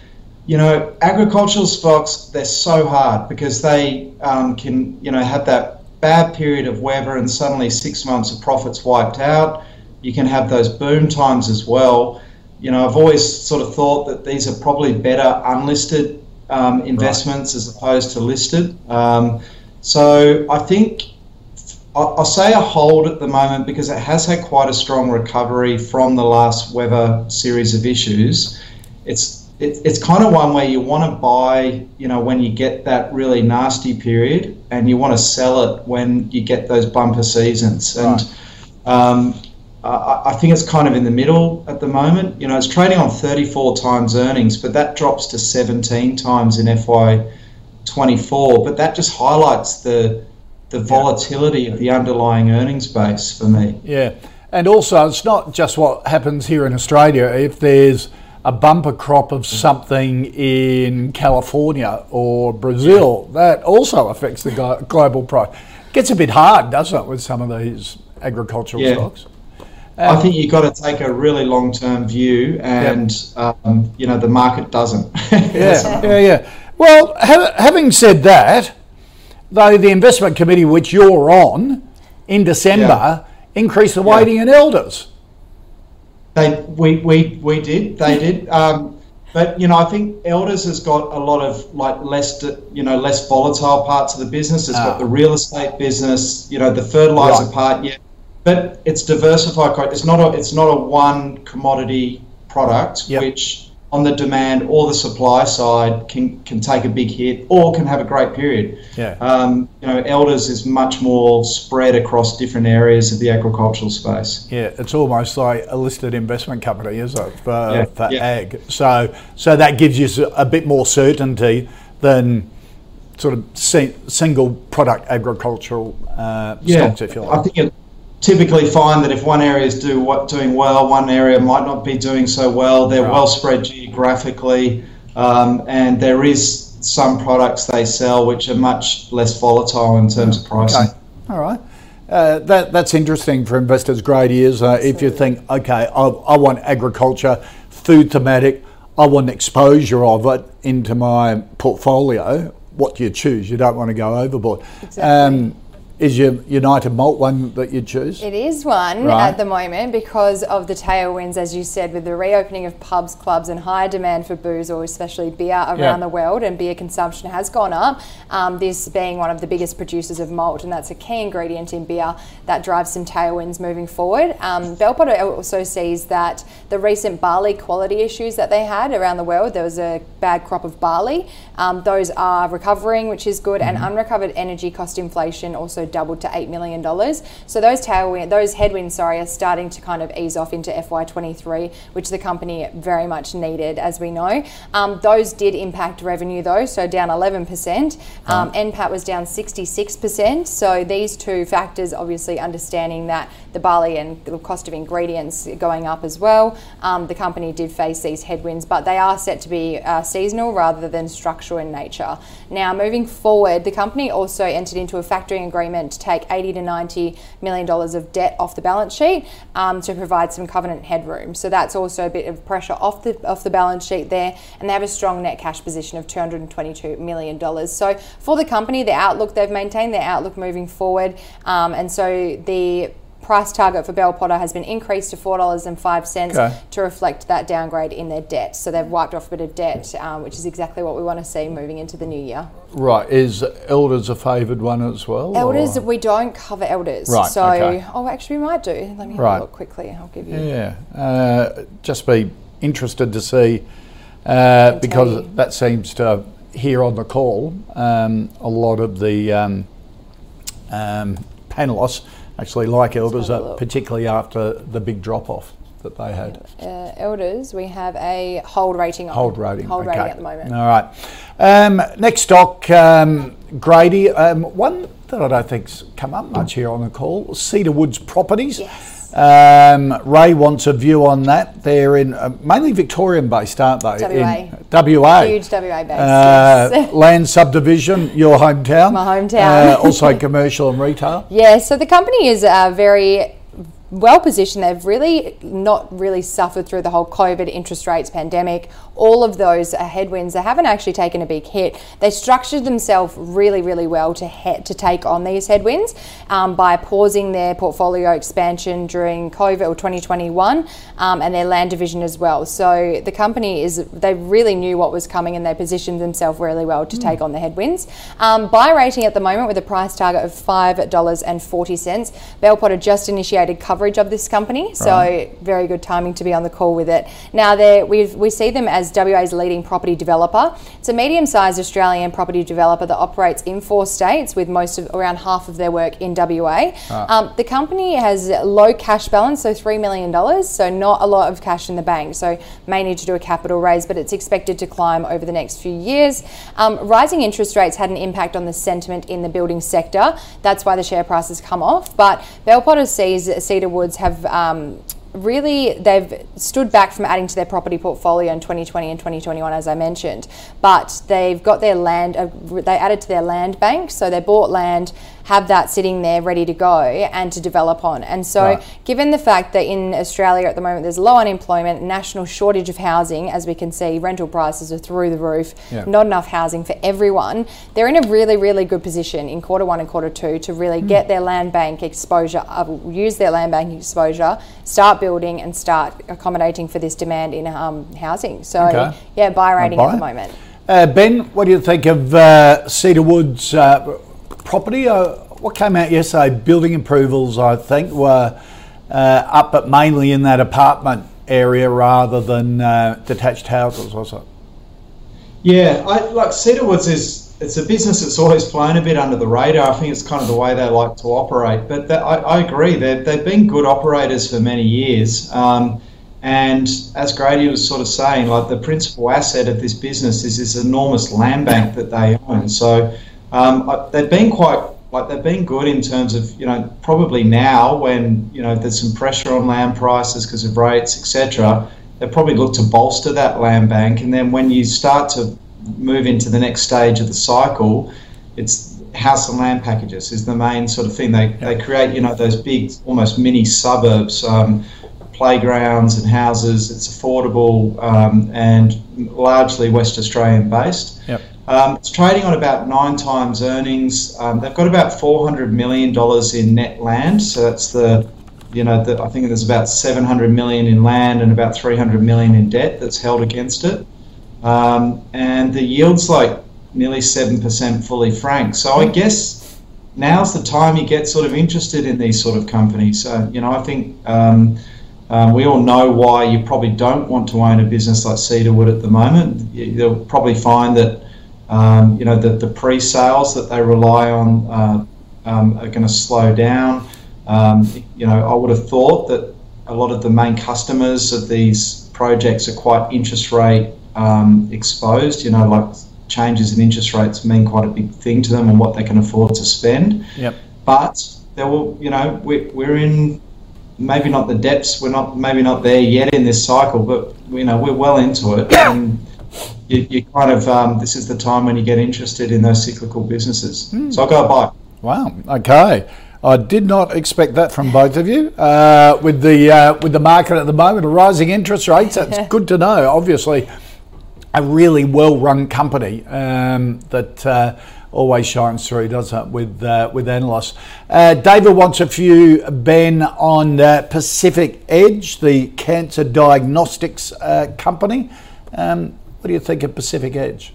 you know agricultural stocks they're so hard because they um, can you know have that bad period of weather and suddenly six months of profits wiped out. You can have those boom times as well. You know, I've always sort of thought that these are probably better unlisted um, investments right. as opposed to listed. Um, so I think I'll say a hold at the moment because it has had quite a strong recovery from the last weather series of issues. It's it, it's kind of one where you want to buy, you know, when you get that really nasty period, and you want to sell it when you get those bumper seasons. And right. um, uh, I think it's kind of in the middle at the moment. You know, it's trading on 34 times earnings, but that drops to 17 times in FY24. But that just highlights the the volatility of the underlying earnings base for me. Yeah, and also it's not just what happens here in Australia. If there's a bumper crop of something in California or Brazil, that also affects the global price. Gets a bit hard, doesn't it, with some of these agricultural yeah. stocks? I think you've got to take a really long term view, and yep. um, you know the market doesn't. yeah, yeah, yeah. Well, ha- having said that, though, the investment committee which you're on in December yeah. increased the weighting yeah. in elders. They, we, we, we did. They did. Um, but you know, I think Elders has got a lot of like less, you know, less volatile parts of the business. It's ah. got the real estate business, you know, the fertilizer right. part. Yeah, but it's diversified. It's not a it's not a one commodity product yep. which on the demand or the supply side can can take a big hit or can have a great period. Yeah. Um, you know, Elders is much more spread across different areas of the agricultural space. Yeah, it's almost like a listed investment company, is it, for, yeah. for yeah. ag? So so that gives you a bit more certainty than sort of single product agricultural uh, yeah. stocks, if you like. I think it, typically find that if one area is do what, doing well, one area might not be doing so well. They're right. well spread geographically, um, and there is some products they sell which are much less volatile in terms of pricing. Okay. All right. Uh, that, that's interesting for investors' great ears. Uh, if you think, okay, I, I want agriculture, food thematic, I want exposure of it into my portfolio, what do you choose? You don't want to go overboard. Exactly. Um, is your United Malt one that you choose? It is one right. at the moment because of the tailwinds, as you said, with the reopening of pubs, clubs, and higher demand for booze, or especially beer around yeah. the world, and beer consumption has gone up. Um, this being one of the biggest producers of malt, and that's a key ingredient in beer that drives some tailwinds moving forward. Um, Bell Potter also sees that the recent barley quality issues that they had around the world, there was a bad crop of barley. Um, those are recovering, which is good, mm-hmm. and unrecovered energy cost inflation also also doubled to $8 million. So those tailwind, those headwinds, sorry, are starting to kind of ease off into FY23, which the company very much needed, as we know. Um, those did impact revenue though, so down 11%. Um, NPAT was down 66%. So these two factors, obviously understanding that the barley and the cost of ingredients going up as well, um, the company did face these headwinds, but they are set to be uh, seasonal rather than structural in nature. Now, moving forward, the company also entered into a factoring agreement to take 80 to 90 million dollars of debt off the balance sheet um, to provide some covenant headroom. So that's also a bit of pressure off the off the balance sheet there, and they have a strong net cash position of 222 million dollars. So for the company, the outlook they've maintained their outlook moving forward, um, and so the price target for Bell Potter has been increased to $4.05 okay. to reflect that downgrade in their debt. So they've wiped off a bit of debt, um, which is exactly what we want to see moving into the new year. Right. Is Elders a favoured one as well? Elders, or? we don't cover Elders. Right. So, okay. oh, actually, we might do. Let me have right. a look quickly. I'll give you. Yeah. Uh, just be interested to see uh, because that seems to, here on the call, um, a lot of the um, um panelists actually like Elders, uh, particularly after the big drop off that they had. Uh, Elders, we have a hold rating. On. Hold rating. Hold okay. rating at the moment. All right. Um, next stock, um, Grady. Um, one that I don't think's come up much here on the call. Cedar Woods Properties. Yes. Um, Ray wants a view on that. They're in uh, mainly Victorian based, aren't they? WA. In WA. Huge WA base. Uh, yes. land subdivision, your hometown. My hometown. Uh, also commercial and retail. Yeah, so the company is uh, very well positioned. They've really not really suffered through the whole COVID interest rates pandemic. All of those headwinds, they haven't actually taken a big hit. They structured themselves really, really well to he- to take on these headwinds um, by pausing their portfolio expansion during COVID or 2021 um, and their land division as well. So the company is they really knew what was coming and they positioned themselves really well to mm. take on the headwinds. Um, buy rating at the moment with a price target of five dollars and forty cents. Bell Potter just initiated cover coverage of this company, so right. very good timing to be on the call with it. Now, we we see them as WA's leading property developer. It's a medium-sized Australian property developer that operates in four states, with most of around half of their work in WA. Ah. Um, the company has low cash balance, so three million dollars, so not a lot of cash in the bank. So may need to do a capital raise, but it's expected to climb over the next few years. Um, rising interest rates had an impact on the sentiment in the building sector. That's why the share price has come off. But Bell Potter sees Cedar Woods have um, really they've stood back from adding to their property portfolio in 2020 and 2021 as i mentioned. But they've got their land uh, they added to their land bank so they bought land have that sitting there ready to go and to develop on. And so, right. given the fact that in Australia at the moment there's low unemployment, national shortage of housing, as we can see, rental prices are through the roof, yeah. not enough housing for everyone, they're in a really, really good position in quarter one and quarter two to really mm. get their land bank exposure, uh, use their land bank exposure, start building and start accommodating for this demand in um, housing. So, okay. yeah, buy rating buy. at the moment. Uh, ben, what do you think of uh, Cedar Woods? Uh, property. Uh, what came out yesterday, building approvals, I think, were uh, up, but mainly in that apartment area rather than uh, detached houses, was it? Yeah, I, like Cedar Woods is it's a business that's always flown a bit under the radar. I think it's kind of the way they like to operate. But that, I, I, agree, they've, they've been good operators for many years. Um, and as Grady was sort of saying, like the principal asset of this business is this enormous land bank that they own. So um, they've been quite like they've been good in terms of you know probably now when you know there's some pressure on land prices because of rates etc. They probably look to bolster that land bank, and then when you start to move into the next stage of the cycle, it's house and land packages is the main sort of thing. They, they create you know those big almost mini suburbs. Um, playgrounds and houses. It's affordable um, and largely West Australian based. Yep. Um, it's trading on about nine times earnings. Um, they've got about four hundred million dollars in net land, so that's the, you know, the, I think there's about seven hundred million in land and about three hundred million in debt that's held against it, um, and the yield's like nearly seven percent fully franked. So I guess now's the time you get sort of interested in these sort of companies. So you know, I think. Um, um, we all know why you probably don't want to own a business like Cedarwood at the moment. You'll probably find that um, you know, the, the pre-sales that they rely on, uh, um, are going to slow down. Um, you know, I would have thought that a lot of the main customers of these projects are quite interest rate um, exposed. You know, like changes in interest rates mean quite a big thing to them and what they can afford to spend. Yep. But there will, you know, we, we're in maybe not the depths. We're not maybe not there yet in this cycle, but you know we're well into it. And you, you kind of um, this is the time when you get interested in those cyclical businesses. Mm. So I'll go buy. Wow. Okay. I did not expect that from both of you. Uh, with the uh, with the market at the moment, rising interest rates, that's good to know. Obviously, a really well-run company um, that uh, always shines through, doesn't it, with uh, with analysts. Uh, David wants a few Ben on uh, Pacific Edge, the cancer diagnostics company. Um, what do you think of Pacific Edge?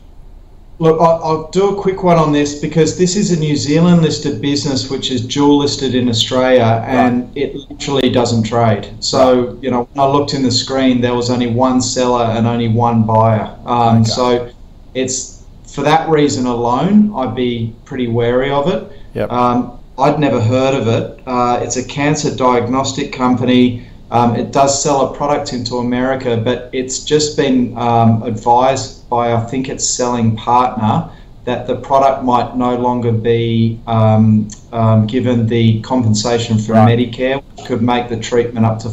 Look, I'll do a quick one on this because this is a New Zealand listed business which is dual listed in Australia and right. it literally doesn't trade. So, you know, when I looked in the screen, there was only one seller and only one buyer. Um, okay. So it's for that reason alone, I'd be pretty wary of it. Yep. Um, I'd never heard of it. Uh, it's a cancer diagnostic company. Um, it does sell a product into America, but it's just been um, advised by, I think, its selling partner that the product might no longer be um, um given the compensation from right. Medicare, which could make the treatment up to.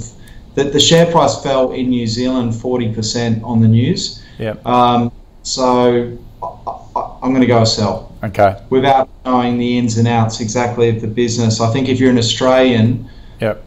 That the share price fell in New Zealand 40% on the news. Yeah. Um, so I, am going to go sell. Okay. Without knowing the ins and outs exactly of the business, I think if you're an Australian, yep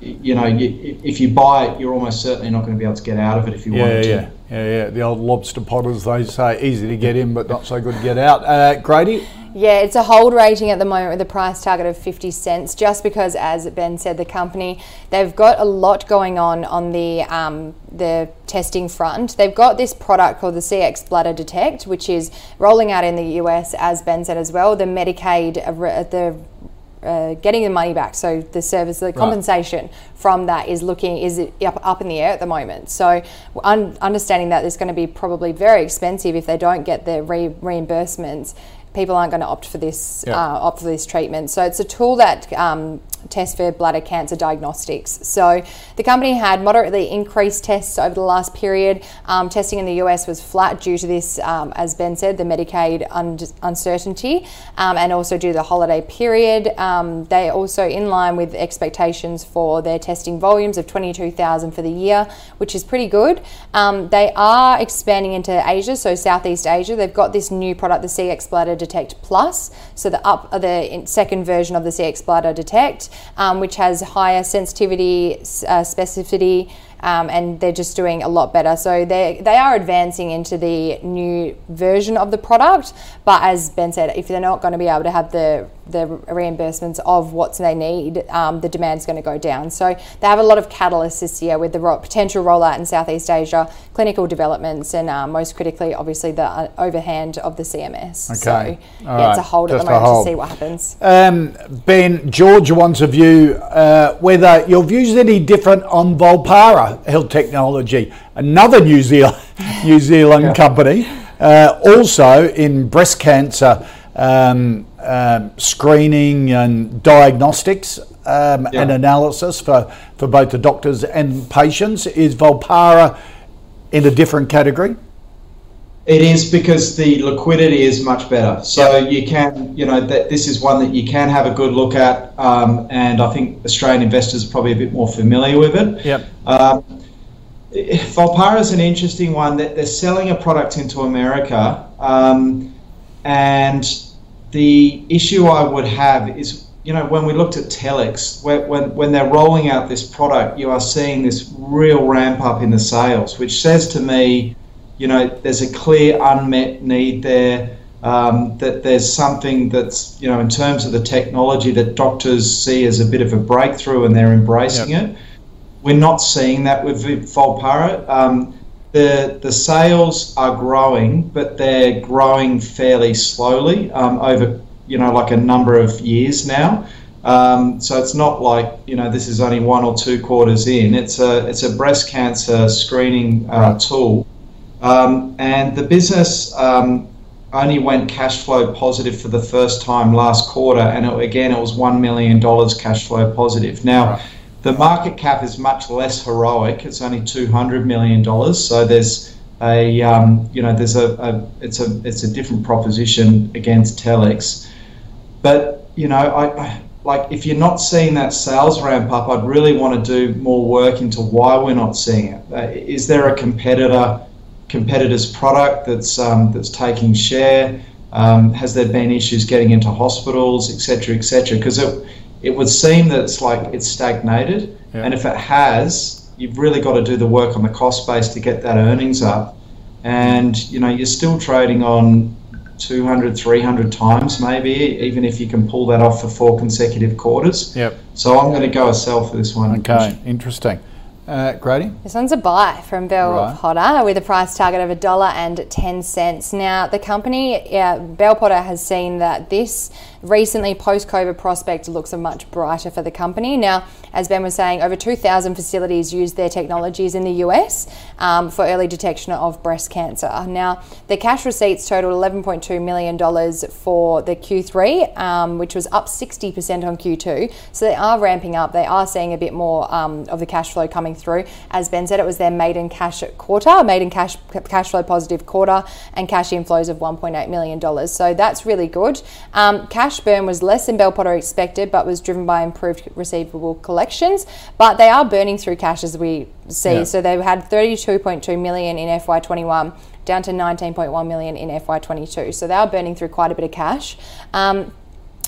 you know, you, if you buy it, you're almost certainly not going to be able to get out of it if you yeah, wanted yeah, to. Yeah, yeah, The old lobster potters, they say, easy to get in, but not so good to get out. Uh, Grady? Yeah, it's a hold rating at the moment with a price target of 50 cents, just because, as Ben said, the company, they've got a lot going on on the, um, the testing front. They've got this product called the Cxbladder Detect, which is rolling out in the US, as Ben said as well. The Medicaid, uh, the uh, getting the money back. So the service, the compensation from that is looking is up, up in the air at the moment. So un- understanding that it's going to be probably very expensive if they don't get their re- reimbursements people aren't going to opt for this yeah. uh, opt for this treatment. So it's a tool that um, tests for bladder cancer diagnostics. So the company had moderately increased tests over the last period. Um, testing in the US was flat due to this, um, as Ben said, the Medicaid un- uncertainty, um, and also due to the holiday period. Um, they also in line with expectations for their testing volumes of 22,000 for the year, which is pretty good. Um, they are expanding into Asia, so Southeast Asia. They've got this new product, the Cxbladder Detect Plus. So the up the second version of the Cxbladder Detect, um, which has higher sensitivity, uh, specificity, um, and they're just doing a lot better. So they they are advancing into the new version of the product. But as Ben said, if they're not going to be able to have the the reimbursements of what they need, um, the demand's going to go down. So they have a lot of catalysts this year with the ro- potential rollout in Southeast Asia, clinical developments, and uh, most critically, obviously, the uh, overhand of the CMS. Okay. So All yeah, right. it's a hold Just at the moment to see what happens. Um, ben, George wants a view uh, whether your views any different on Volpara health technology, another New Zealand, New Zealand yeah. company, uh, also in breast cancer um, um, screening and diagnostics um, yeah. and analysis for, for both the doctors and patients. Is Volpara in a different category? It is because the liquidity is much better. So yep. you can, you know, that this is one that you can have a good look at, um, and I think Australian investors are probably a bit more familiar with it. Yep. Um, Volpara is an interesting one. That they're selling a product into America, um, and the issue I would have is, you know, when we looked at Telix, when when they're rolling out this product, you are seeing this real ramp up in the sales, which says to me, you know, there's a clear unmet need there. Um, that there's something that's, you know, in terms of the technology that doctors see as a bit of a breakthrough and they're embracing yep. it we're not seeing that with Volpara. Um, the the sales are growing, but they're growing fairly slowly um, over you know like a number of years now. Um, so it's not like you know this is only one or two quarters in. It's a it's a breast cancer screening uh, tool, um, and the business um, only went cash flow positive for the first time last quarter, and it, again, it was $1 million cash flow positive. Now, right. the market cap is much less heroic. It's only $200 million, so there's a um, you know there's a, a, it's a it's a different proposition against Telix, but you know I, I like if you're not seeing that sales ramp up, I'd really want to do more work into why we're not seeing it. Uh, is there a competitor competitor's product that's um, that's taking share? Um, has there been issues getting into hospitals, etc., etc.? Because it it would seem that it's like it's stagnated, yeah. and if it has, you've really got to do the work on the cost base to get that earnings up. And you know you're still trading on 200, 300 times maybe, even if you can pull that off for four consecutive quarters. Yep. So I'm going to go a sell for this one. Okay, interesting. Uh, Grady? This one's a buy from Bell right. Potter with a price target of a dollar and ten cents. Now, the company, yeah, Bell Potter has seen that this recently post-COVID prospect looks much brighter for the company. Now, as Ben was saying, over 2,000 facilities use their technologies in the US um, for early detection of breast cancer. Now, the cash receipts totaled $11.2 million for the Q3, um, which was up 60% on Q2. So they are ramping up. They are seeing a bit more um, of the cash flow coming through. As Ben said, it was their maiden cash quarter, maiden cash cash flow positive quarter, and cash inflows of $1.8 million. So that's really good. Um, cash burn was less than Bell Potter expected, but was driven by improved receivable collections. But they are burning through cash as we see. Yeah. So they had 32.2 million in FY21 down to 19.1 million in FY22. So they are burning through quite a bit of cash. Um,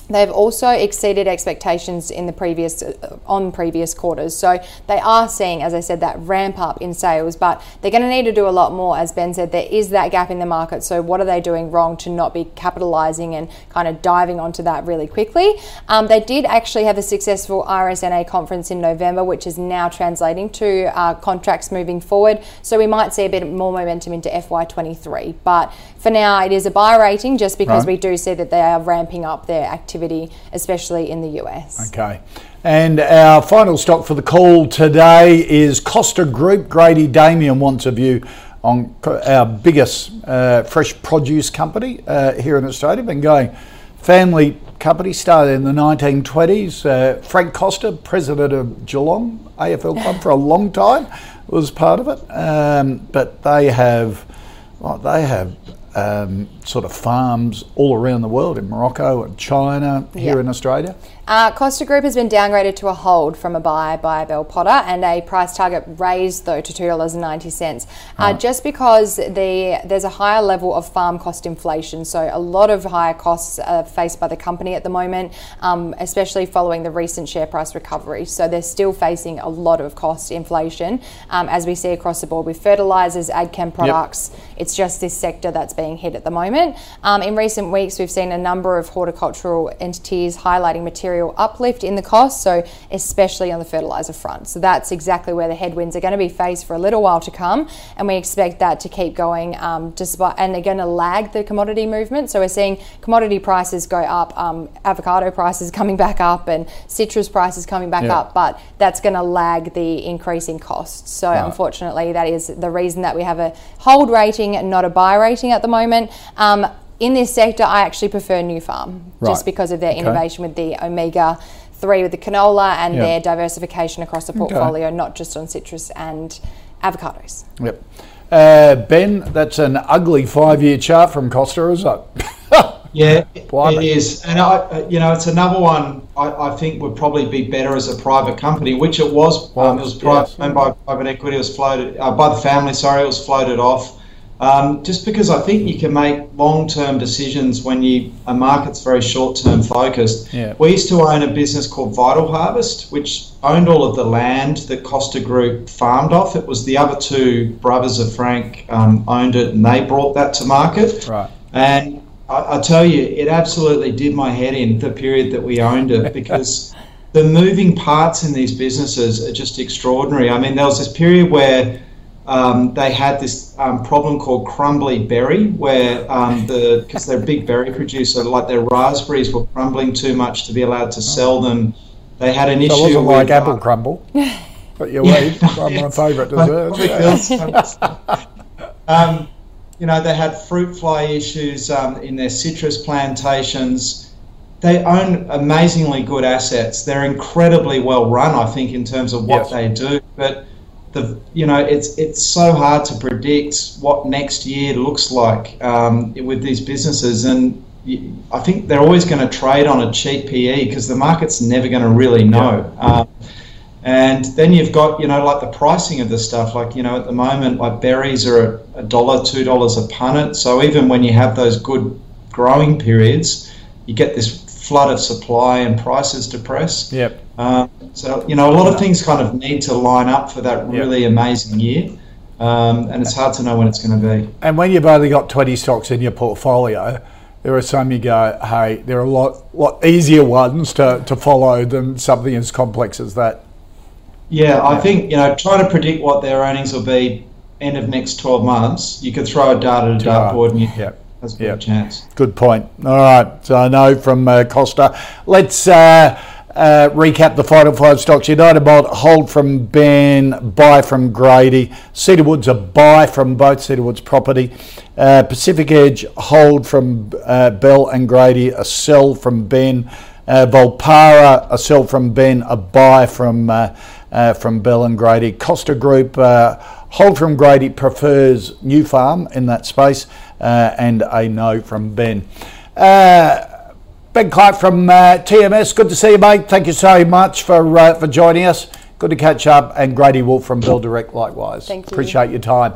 They've also exceeded expectations in the previous uh, on previous quarters. So they are seeing, as I said, that ramp up in sales, but they're going to need to do a lot more. As Ben said, there is that gap in the market. So what are they doing wrong to not be capitalizing and kind of diving onto that really quickly? Um, they did actually have a successful RSNA conference in November, which is now translating to uh, contracts moving forward. So we might see a bit more momentum into FY23. But for now, it is a buy rating just because right. we do see that they are ramping up their activity, especially in the US. Okay. And our final stock for the call today is Costa Group. Grady Damien wants a view on our biggest uh, fresh produce company uh, here in Australia. Been going family company started in the 1920s. Uh, Frank Costa, president of Geelong AFL Club for a long time, was part of it. Um, but they have, well, they have um, sort of farms all around the world in Morocco and China, here in Australia? Uh, Costa Group has been downgraded to a hold from a buy by Bell Potter and a price target raised though to $2.90 uh, just because the, there's a higher level of farm cost inflation. So a lot of higher costs are faced by the company at the moment, um, especially following the recent share price recovery. So they're still facing a lot of cost inflation um, as we see across the board with fertilizers, ag chem products. Yep. It's just this sector that's being hit at the moment. Um, in recent weeks, we've seen a number of horticultural entities highlighting material uplift in the cost, so especially on the fertiliser front. So that's exactly where the headwinds are going to be faced for a little while to come, and we expect that to keep going um, despite, and they're going to lag the commodity movement. So we're seeing commodity prices go up, um, avocado prices coming back up, and citrus prices coming back yeah. up, but that's going to lag the increasing costs. So right. unfortunately, that is the reason that we have a hold rating, not a buy rating at the moment. Um, in this sector, I actually prefer Nufarm right. just because of their okay. innovation with the omega three with the canola and yep. their diversification across the portfolio, okay. not just on citrus and avocados. Yep. Uh, ben, that's an ugly five-year chart from Costa, is it? yeah, it is, and I, you know, it's another one. I, I, think would probably be better as a private company, which it was. Um, it was private, yes. owned by private equity. It was floated uh, by the family. Sorry, it was floated off. Um, just because I think you can make long-term decisions when you a market's very short-term focused. Yeah. We used to own a business called Vitalharvest, which owned all of the land that Costa Group farmed off. It was the other two brothers of Frank um, owned it, and they brought that to market. Right. And I, I tell you, it absolutely did my head in the period that we owned it because. the moving parts in these businesses are just extraordinary. I mean, there was this period where um, they had this um, problem called crumbly berry, where um, the because they're a big berry producer, like their raspberries were crumbling too much to be allowed to sell them. They had an so issue. It wasn't like uh, apple crumble, but you yeah, wait, my favourite dessert. um, you know, they had fruit fly issues um, in their citrus plantations. They own amazingly good assets. They're incredibly well run, I think, in terms of what yes. they do. But the you know it's it's so hard to predict what next year looks like um, with these businesses and I think they're always going to trade on a cheap PE because the market's never going to really know. Yeah. Um, and then you've got, you know, like the pricing of the stuff. Like, you know, at the moment, like berries are a dollar, two dollars a punnet. So even when you have those good growing periods, you get this flood of supply and prices depress. Yep. Um, so you know, a lot of things kind of need to line up for that really yep. amazing year. Um, and it's hard to know when it's going to be. And when you've only got 20 stocks in your portfolio, there are some you go, hey, there are a lot, lot easier ones to, to follow than something as complex as that. Yeah, I think, you know, trying to predict what their earnings will be end of next 12 months, you could throw a data to dartboard and you yep. Has a good yep. chance. Good point. All right, so I know from uh, Costa. Let's uh, uh, recap the final five stocks. United Malt, hold from Ben, buy from Grady. Cedar Woods, a buy from both Cedar Woods property. Uh, Pacific Edge, hold from uh, Bell and Grady, a sell from Ben. Uh, Volpara, a sell from Ben, a buy from uh, uh, from Bell and Grady. Costa Group, hold from Grady, prefers Nufarm in that space, and a no from Ben. Ben Clark from uh, TMS, good to see you, mate. Thank you so much for uh, for joining us. Good to catch up. And Grady Wulff from Bell Direct, likewise. Thank you. Appreciate your time.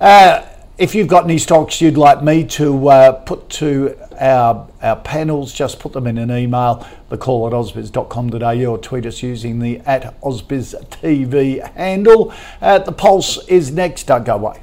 Uh, if you've got any stocks you'd like me to uh, put to our, our panels, just put them in an email, the call at ausbiz.com.au or tweet us using the at ausbiztv handle. Uh, the pulse is next. Don't go away.